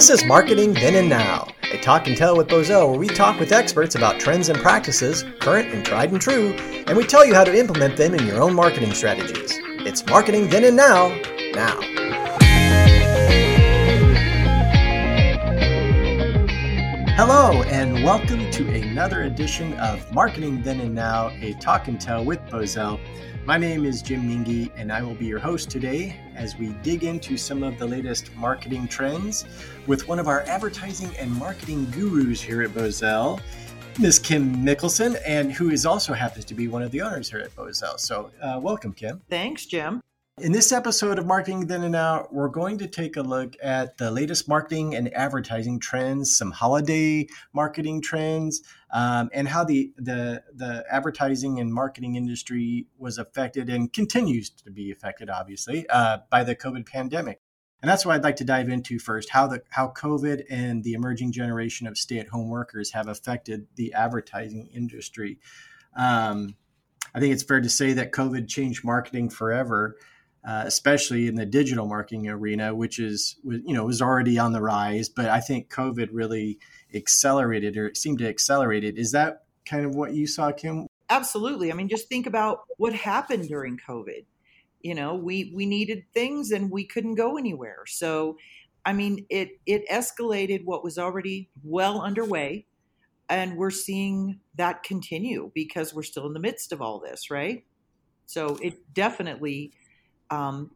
This is Marketing Then and Now, a talk and tell with Bozell where we talk with experts about trends and practices, current and tried and true, and we tell you how to implement them in your own marketing strategies. It's Marketing Then and Now, now. Hello, and welcome to another edition of Marketing Then and Now, a talk and tell with Bozell. My name is Jim McGee, and I will be your host today as we dig into some of the latest marketing trends with one of our advertising and marketing gurus here at Bozell, Miss Kim Mickelson, and who is also happens to be one of the owners here at Bozell. So, uh, welcome, Kim. Thanks, Jim. In this episode of Marketing Then and Now, we're going to take a look at the latest marketing and advertising trends, some holiday marketing trends, um, and how the, the the advertising and marketing industry was affected and continues to be affected, obviously, uh, by the COVID pandemic. And that's what I'd like to dive into first: how the how COVID and the emerging generation of stay-at-home workers have affected the advertising industry. Um, I think it's fair to say that COVID changed marketing forever uh, especially in the digital marketing arena, which is you know was already on the rise, but I think COVID really accelerated or it seemed to accelerate it. Is that kind of what you saw, Kim? Absolutely. I mean, just think about what happened during COVID. You know, we we needed things and we couldn't go anywhere. So, I mean, it it escalated what was already well underway, and we're seeing that continue because we're still in the midst of all this, right? So it definitely um,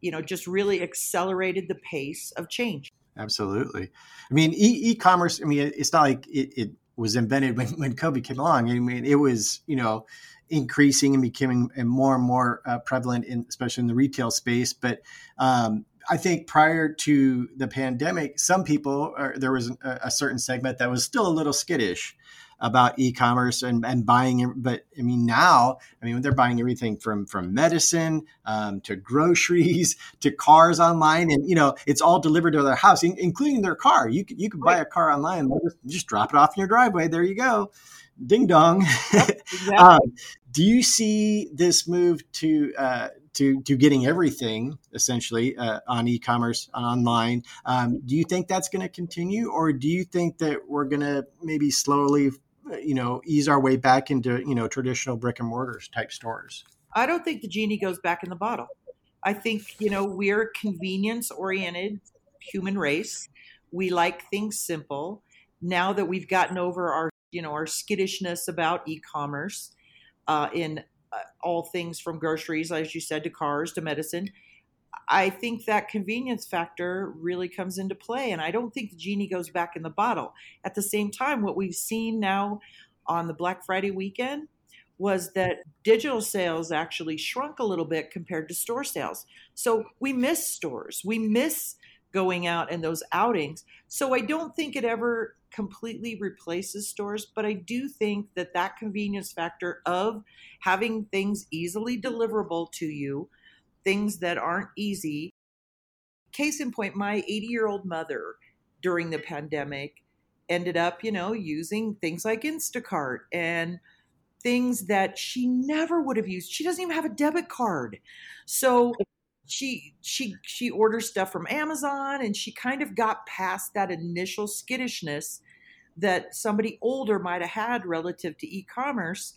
you know, just really accelerated the pace of change. Absolutely. I mean, e- commerce I mean, it's not like it, it was invented when, when COVID came along. I mean, it was, you know, increasing and becoming more and more uh, prevalent in, especially in the retail space. But um, I think prior to the pandemic, some people, there was a, a, certain segment that was still a little skittish about e-commerce and, and buying but i mean now i mean they're buying everything from from medicine um, to groceries to cars online and you know it's all delivered to their house in, including their car. You could, you could buy a car online just, just drop it off in your driveway. There you go. Ding dong. Exactly. um, do you see this move to uh, to to getting everything essentially uh, on e-commerce online. Um, do you think that's going to continue, or do you think that we're going to maybe slowly you know ease our way back into you know traditional brick and mortars type stores. I don't think the genie goes back in the bottle. I think you know we're convenience oriented human race. We like things simple. Now that we've gotten over our you know our skittishness about e-commerce uh, in uh, all things from groceries as you said to cars to medicine I think that convenience factor really comes into play. And I don't think the genie goes back in the bottle. At the same time, what we've seen now on the Black Friday weekend was that digital sales actually shrunk a little bit compared to store sales. So we miss stores. We miss going out and those outings. So I don't think it ever completely replaces stores, but I do think that that convenience factor of having things easily deliverable to you things that aren't easy. Case in point, my 80 year old mother during the pandemic ended up, you know, using things like Instacart and things that she never would have used. She doesn't even have a debit card. So she she she orders stuff from Amazon and she kind of got past that initial skittishness that somebody older might have had relative to e-commerce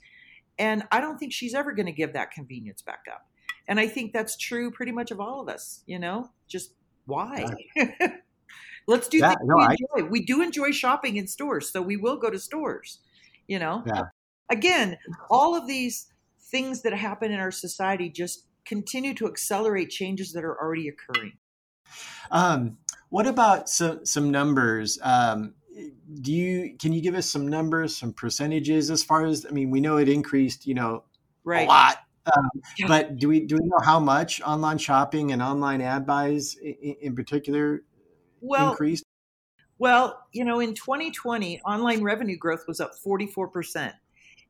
and I don't think she's ever going to give that convenience back up. And I think that's true pretty much of all of us, you know, just why? Let's do yeah, things no, we enjoy. I, we do enjoy shopping in stores, so we will go to stores, you know. Yeah. Again, all of these things that happen in our society just continue to accelerate changes that are already occurring. Um, what about some some numbers? Um, do you can you give us some numbers, some percentages as far as I mean, we know it increased, you know, right. a lot um, but do we do we know how much online shopping and online ad buys in, in particular well, increased? Well, you know, in 2020, online revenue growth was up 44%.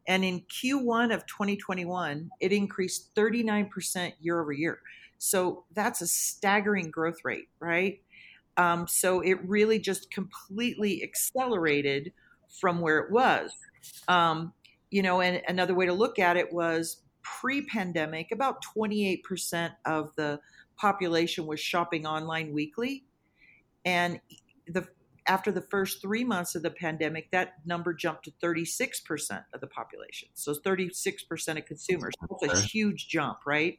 And in Q1 of 2021, it increased 39% year over year. So that's a staggering growth rate, right? Um, so it really just completely accelerated from where it was. Um, you know, and another way to look at it was pre pandemic, about 28% of the population was shopping online weekly. And the after the first three months of the pandemic, that number jumped to 36% of the population. So 36% of consumers. That's a huge jump, right?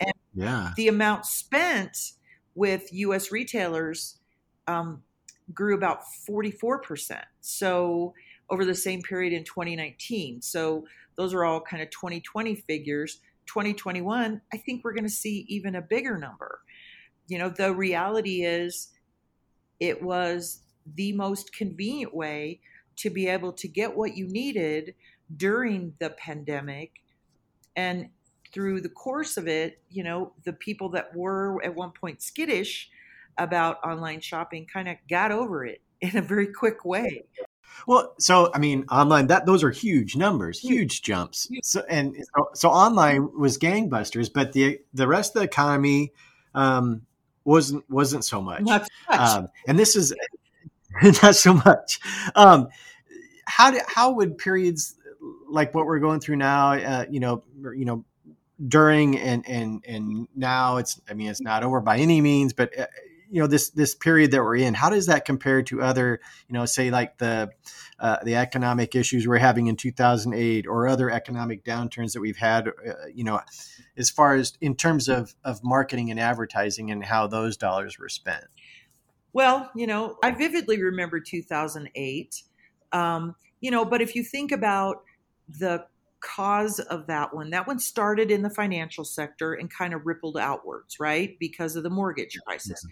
And yeah. the amount spent with US retailers um, grew about 44%. So over the same period in 2019. So those are all kind of 2020 figures. 2021, I think we're going to see even a bigger number. You know, the reality is it was the most convenient way to be able to get what you needed during the pandemic. And through the course of it, you know, the people that were at one point skittish about online shopping kind of got over it in a very quick way. Well, so I mean, online that those are huge numbers, huge jumps. So and so, so online was gangbusters, but the the rest of the economy um, wasn't wasn't so much. Not so much. Um, and this is not so much. Um, how do, how would periods like what we're going through now, uh, you know, you know, during and and and now it's I mean it's not over by any means, but uh, you know this this period that we're in how does that compare to other you know say like the uh, the economic issues we're having in 2008 or other economic downturns that we've had uh, you know as far as in terms of of marketing and advertising and how those dollars were spent well you know i vividly remember 2008 um, you know but if you think about the cause of that one that one started in the financial sector and kind of rippled outwards right because of the mortgage crisis mm-hmm.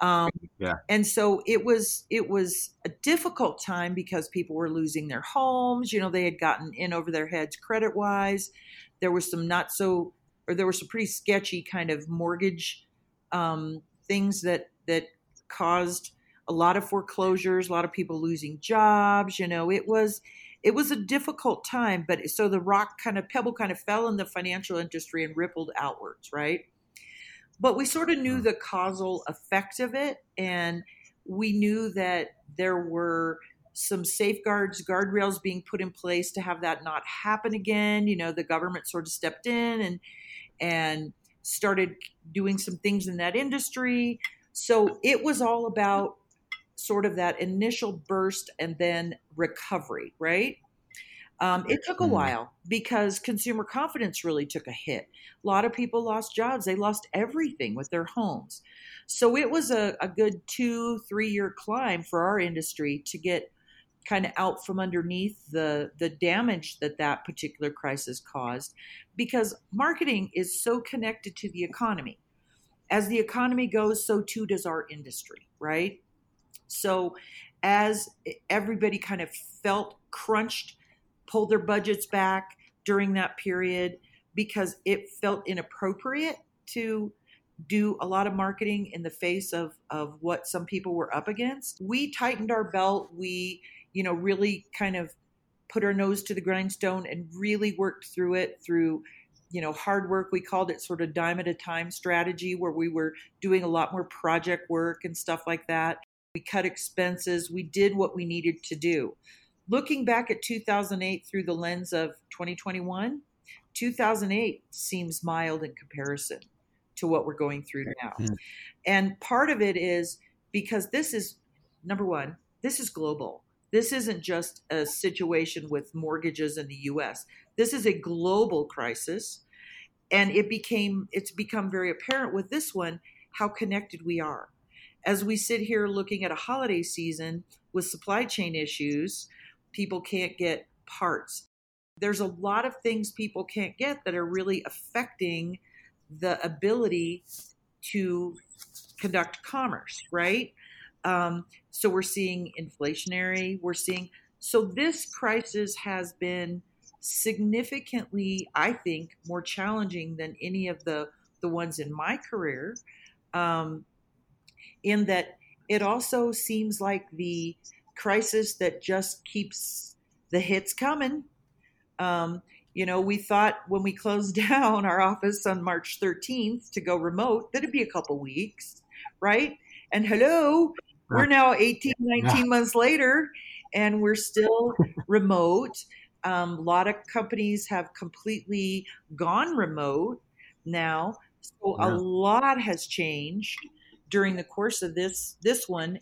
Um, yeah. And so it was it was a difficult time because people were losing their homes. You know, they had gotten in over their heads credit wise. There was some not so, or there were some pretty sketchy kind of mortgage um, things that that caused a lot of foreclosures, a lot of people losing jobs. You know, it was it was a difficult time. But so the rock kind of pebble kind of fell in the financial industry and rippled outwards, right? But we sort of knew mm. the causal effect of it and we knew that there were some safeguards guardrails being put in place to have that not happen again you know the government sort of stepped in and and started doing some things in that industry so it was all about sort of that initial burst and then recovery right um, it took a mm. while because consumer confidence really took a hit. A lot of people lost jobs. They lost everything with their homes. So it was a, a good two, three year climb for our industry to get kind of out from underneath the the damage that that particular crisis caused because marketing is so connected to the economy as the economy goes so too does our industry right so as everybody kind of felt crunched pulled their budgets back during that period because it felt inappropriate to do a lot of marketing in the face of of what some people were up against. We tightened our belt. We, you know, really kind of put our nose to the grindstone and really worked through it through you know hard work we called it sort of dime at a time strategy where we were doing a lot more project work and stuff like that we cut expenses we did what we needed to do looking back at 2008 through the lens of 2021, 2008 seems mild in comparison to what we're going through now. Mm-hmm. And part of it is because this is number one, this is global. This isn't just a situation with mortgages in the US. This is a global crisis. And it became it's become very apparent with this one how connected we are. As we sit here looking at a holiday season with supply chain issues, people can't get parts. There's a lot of things people can't get that are really affecting the ability to conduct commerce, right? Um, so we're seeing inflationary, we're seeing, so this crisis has been significantly, I think, more challenging than any of the, the ones in my career, um, in that it also seems like the crisis that just keeps the hits coming. Um, you know, we thought when we closed down our office on March 13th to go remote, that it'd be a couple weeks, right? And hello, we're now 18, 19 months later, and we're still remote. Um, a lot of companies have completely gone remote now. So a lot has changed during the course of this this one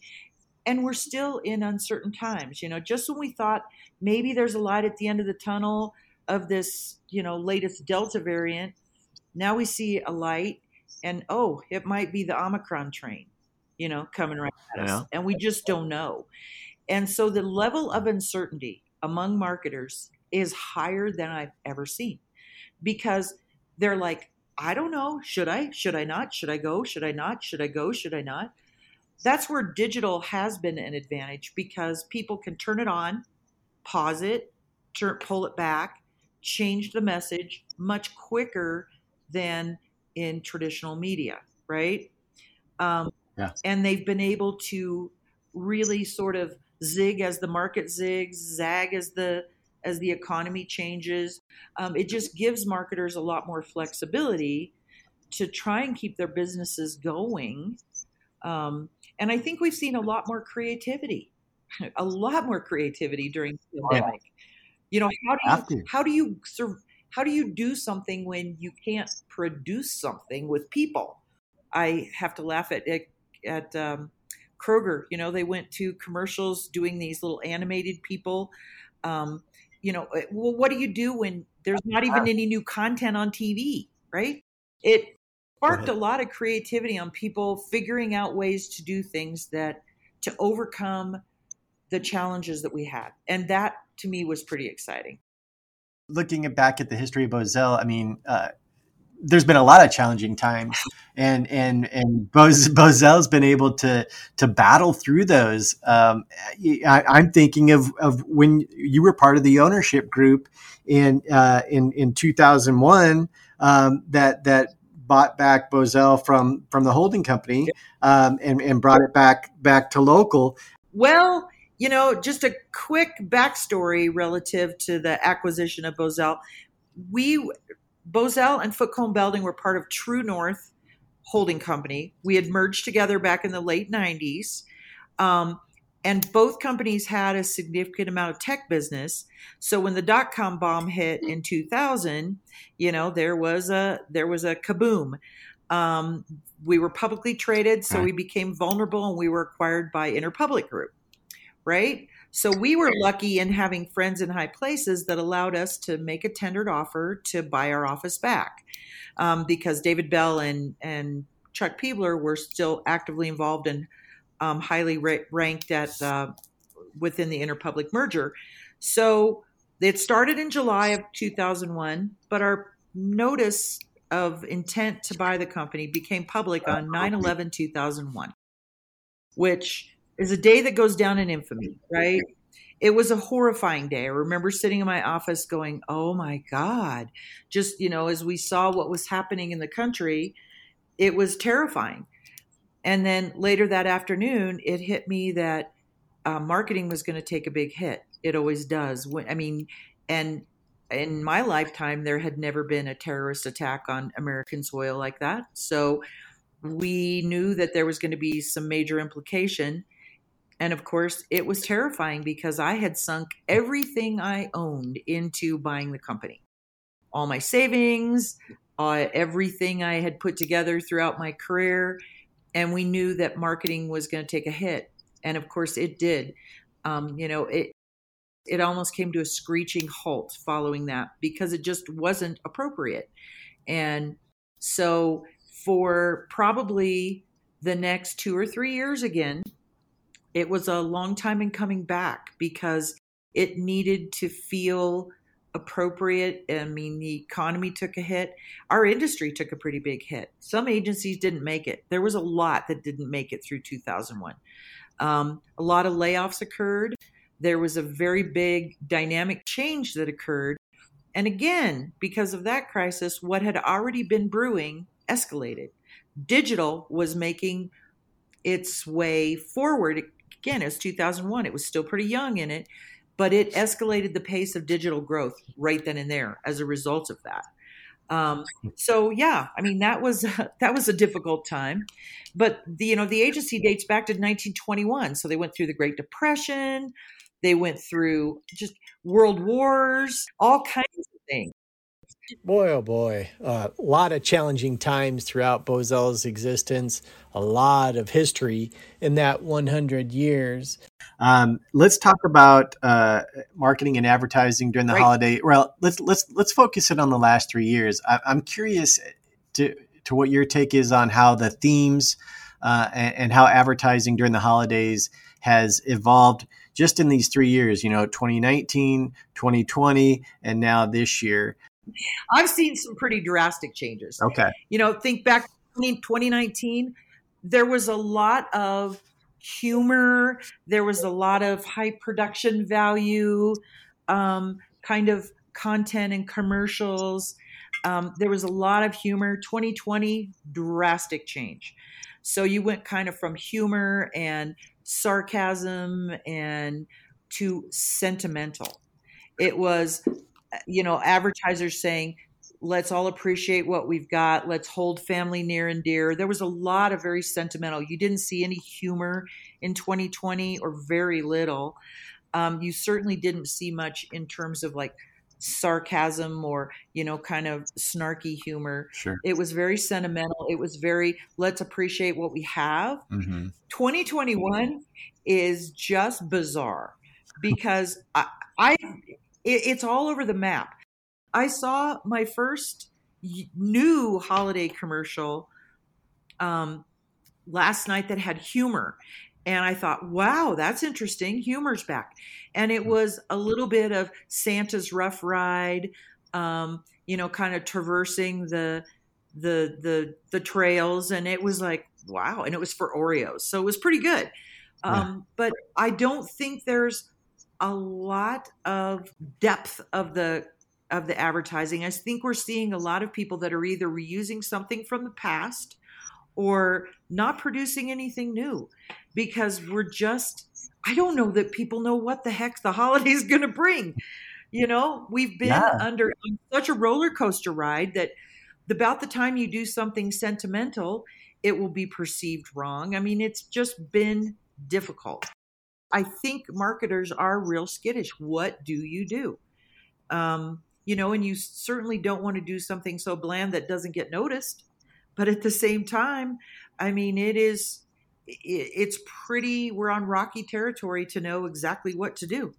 and we're still in uncertain times you know just when we thought maybe there's a light at the end of the tunnel of this you know latest delta variant now we see a light and oh it might be the omicron train you know coming right at us. And we just don't know. And so the level of uncertainty among marketers is higher than i've ever seen because they're like i don't know. Should i? Should i not? Should i go? Should i not? Should i go? Should i not that's where digital has been an advantage because people can turn it on, pause it, turn, pull it back, change the message much quicker than in traditional media, right? Um, yeah. And they've been able to really sort of zig as the market zigs, zag as the as the economy changes. Um, it just gives marketers a lot more flexibility to try and keep their businesses going um, and I think we've seen a lot more creativity, a lot more creativity during the pandemic. You know, how do you how do you how do you do something when you can't produce something with people? I have to laugh at at, at um, Kroger. You know, they went to commercials doing these little animated people. Um, you know, eh, well, what do you do when there's not even any new content on TV, right? It sparked a lot of creativity on people figuring out ways to do things that to overcome the challenges that we had. And that to me was pretty exciting. Looking back at the history of Bozell, I mean, uh, there's been a lot of challenging times, and and and Boz, Bozell's been able to to battle through those. Um, I, am thinking of of when you were part of the ownership group in uh, in in 2001 um, that that bought back Bozell from from the holding company um, and, and brought it back back to local. Well, you know, just a quick backstory relative to the acquisition of Bozell. We Bozell and Foote Cone Belding were part of True North Holding Company. We had merged together back in the late '90s. Um, and both companies had a significant amount of tech business. So when the dot com bomb hit in 2000 you know there was a there was a kaboom. Um, we were publicly traded so we became vulnerable and we were acquired by interpublic group right? So we were lucky in having friends in high places that allowed us to make a tendered offer to buy our office back um, because david bell and and chuck peebler were still actively involved in um, highly ra- ranked at uh, within the interpublic merger. So it started in July of 2001, but our notice of intent to buy the company became public on 9 11 2001, which is a day that goes down in infamy, right? It was a horrifying day. I remember sitting in my office going, oh my God. Just, you know, as we saw what was happening in the country, it was terrifying. And then later that afternoon, it hit me that uh, marketing was going to take a big hit. It always does. When, I mean, and in my lifetime, there had never been a terrorist attack on American soil like that. So we knew that there was going to be some major implication. And of course, it was terrifying because I had sunk everything I owned into buying the company. All my savings, uh, everything I had put together throughout my career and we knew that marketing was going to take a hit and of course it did. Um, you know it it almost came to a screeching halt following that because it just wasn't appropriate. And so for probably the next two or three years again it was a long time in coming back because it needed to feel appropriate. I mean, the economy took a hit. Our industry took a pretty big hit. Some agencies didn't make it. There was a lot that didn't make it through 2001. Um, a lot of layoffs occurred. There was a very big dynamic change that occurred. And again, because of that crisis, what had already been brewing escalated. Digital was making its way forward. Again, it was 2001. It was still pretty young in it but it escalated the pace of digital growth right then and there as a result of that. Um, so yeah, I mean that was that was a difficult time, but the, you know the agency dates back to 1921, so they went through the Great Depression, they went through just world wars, all kinds of things. Boy, oh boy, a uh, lot of challenging times throughout Bozell's existence, a lot of history in that 100 years. Um, let's talk about uh, marketing and advertising during the right. holiday. Well, let's let's let's focus it on the last three years. I, am curious to to what your take is on how the themes uh, and, and how advertising during the holidays has evolved just in these three years. You know, 2019, 2020, and now this year. I've seen some pretty drastic changes. Okay. You know, think back to 2019, there was a lot of humor, there was a lot of high production value, um, kind of content and commercials. Um, there was a lot of humor. 2020, drastic change. So you went kind of from humor and sarcasm and to sentimental. It was you know, advertisers saying, let's all appreciate what we've got. Let's hold family near and dear. There was a lot of very sentimental. You didn't see any humor in 2020 or very little. Um, you certainly didn't see much in terms of like sarcasm or you know kind of snarky humor sure it was very sentimental it was very let's appreciate what we have mm-hmm. 2021 is just bizarre because I, I it, it's all over the map. I saw my first new holiday commercial um, last night that had humor. And I thought, wow, that's interesting. Humor's back. And it was a little bit of Santa's rough ride, um, you know, kind of traversing the the the the trails and it was like wow and it was for oreos so it was pretty good um, yeah. but i don't think there's a lot of depth of the of the advertising. I think we're seeing a lot of people that are either reusing something from the past or not producing anything new because we're just I don't know that people know what the heck the holiday is going to bring. You know, we've been yeah. under such a roller coaster ride that about the time you do something sentimental, it will be perceived wrong. I mean, it's just been difficult. I think marketers are real skittish. What do you do? Um, you know, and you certainly don't want to do something so bland that doesn't get noticed. But at the same time, I mean, it is, it's pretty, we're on rocky territory to know exactly what to do.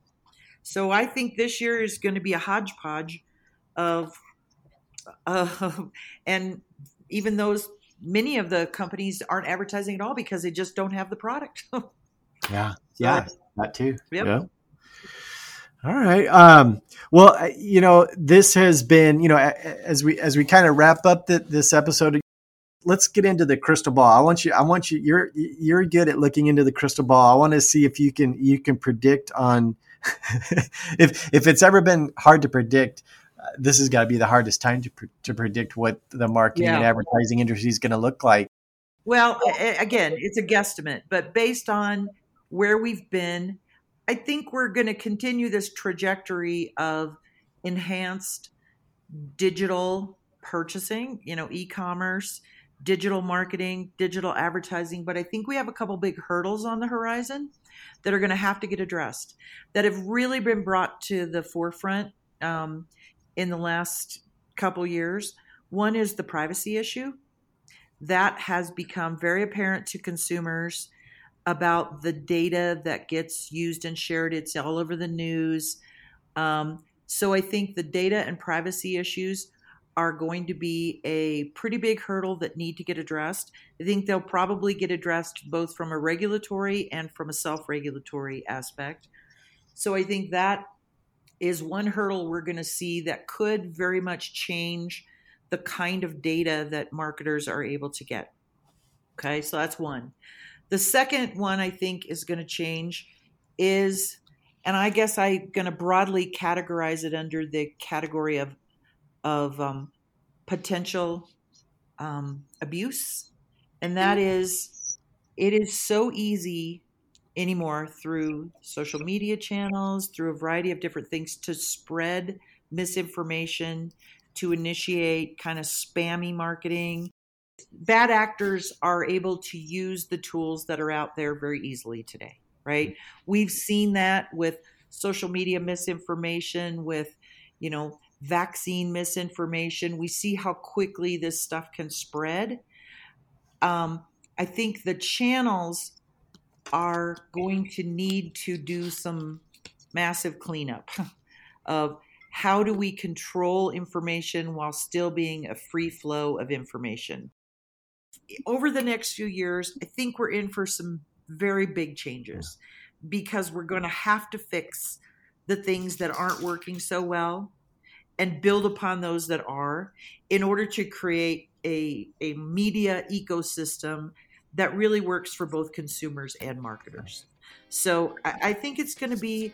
So I think this year is going to be a hodgepodge of, uh, and even those, many of the companies aren't advertising at all because they just don't have the product. Yeah, yeah, that too. Yep. Yeah. All right. Um, well, you know, this has been, you know, as we as we kind of wrap up the, this episode, let's get into the crystal ball. I want you. I want you. You're you're good at looking into the crystal ball. I want to see if you can you can predict on if if it's ever been hard to predict. Uh, this has got to be the hardest time to to predict what the marketing yeah. and advertising industry is going to look like. Well, again, it's a guesstimate, but based on where we've been. I think we're going to continue this trajectory of enhanced digital purchasing, you know, e commerce, digital marketing, digital advertising. But I think we have a couple big hurdles on the horizon that are going to have to get addressed that have really been brought to the forefront um, in the last couple years. One is the privacy issue. That has become very apparent to consumers about the data that gets used and shared. It's all over the news. Um, so I think the data and privacy issues are going to be a pretty big hurdle that need to get addressed. I think they'll probably get addressed both from a regulatory and from a self regulatory aspect. So I think that is one hurdle we're going to see that could very much change the kind of data that marketers are able to get. Okay, so that's one. The second one I think is going to change is, and I guess I'm going to broadly categorize it under the category of of um, potential um, abuse, and that is, it is so easy anymore through social media channels, through a variety of different things to spread misinformation, to initiate kind of spammy marketing, bad actors are able to use the tools that are out there very easily today, right? We've seen that with social media misinformation, with, you know, vaccine misinformation. We see how quickly this stuff can spread. Um, I think the channels are going to need to do some massive cleanup of how do we control information while still being a free flow of information. Over the next few years, I think we're in for some very big changes because we're going to have to fix the things that aren't working so well and build upon those that are in order to create a, a media ecosystem that really works for both consumers and marketers. So I, I think it's going to be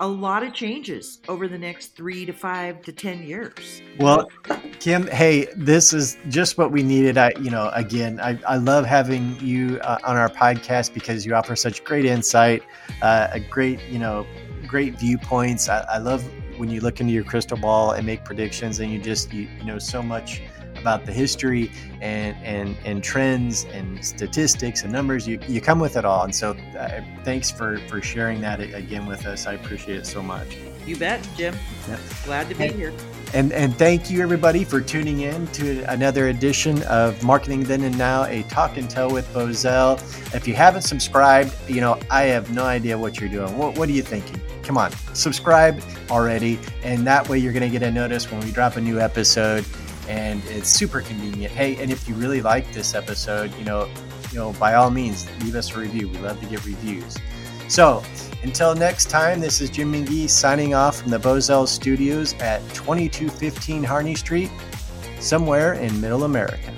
a lot of changes over the next three to five to ten years. Well, Kim, hey, this is just what we needed. I, you know, again, I, I love having you uh, on our podcast because you offer such great insight, uh, a great, you know, great viewpoints. I, I love when you look into your crystal ball and make predictions, and you just you, you know so much about the history and and and trends and statistics and numbers. You you come with it all, and so uh, thanks for for sharing that again with us. I appreciate it so much. You bet, Jim. Yep. Glad to be and, here. And and thank you everybody for tuning in to another edition of Marketing Then and Now, a talk and tell with Bozell. If you haven't subscribed, you know I have no idea what you're doing. What what are you thinking? Come on, subscribe already, and that way you're going to get a notice when we drop a new episode and it's super convenient. Hey, and if you really like this episode, you know, you know, by all means, leave us a review. We love to get reviews. So until next time, this is Jim McGee signing off from the Bozell Studios at 2215 Harney Street, somewhere in Middle America.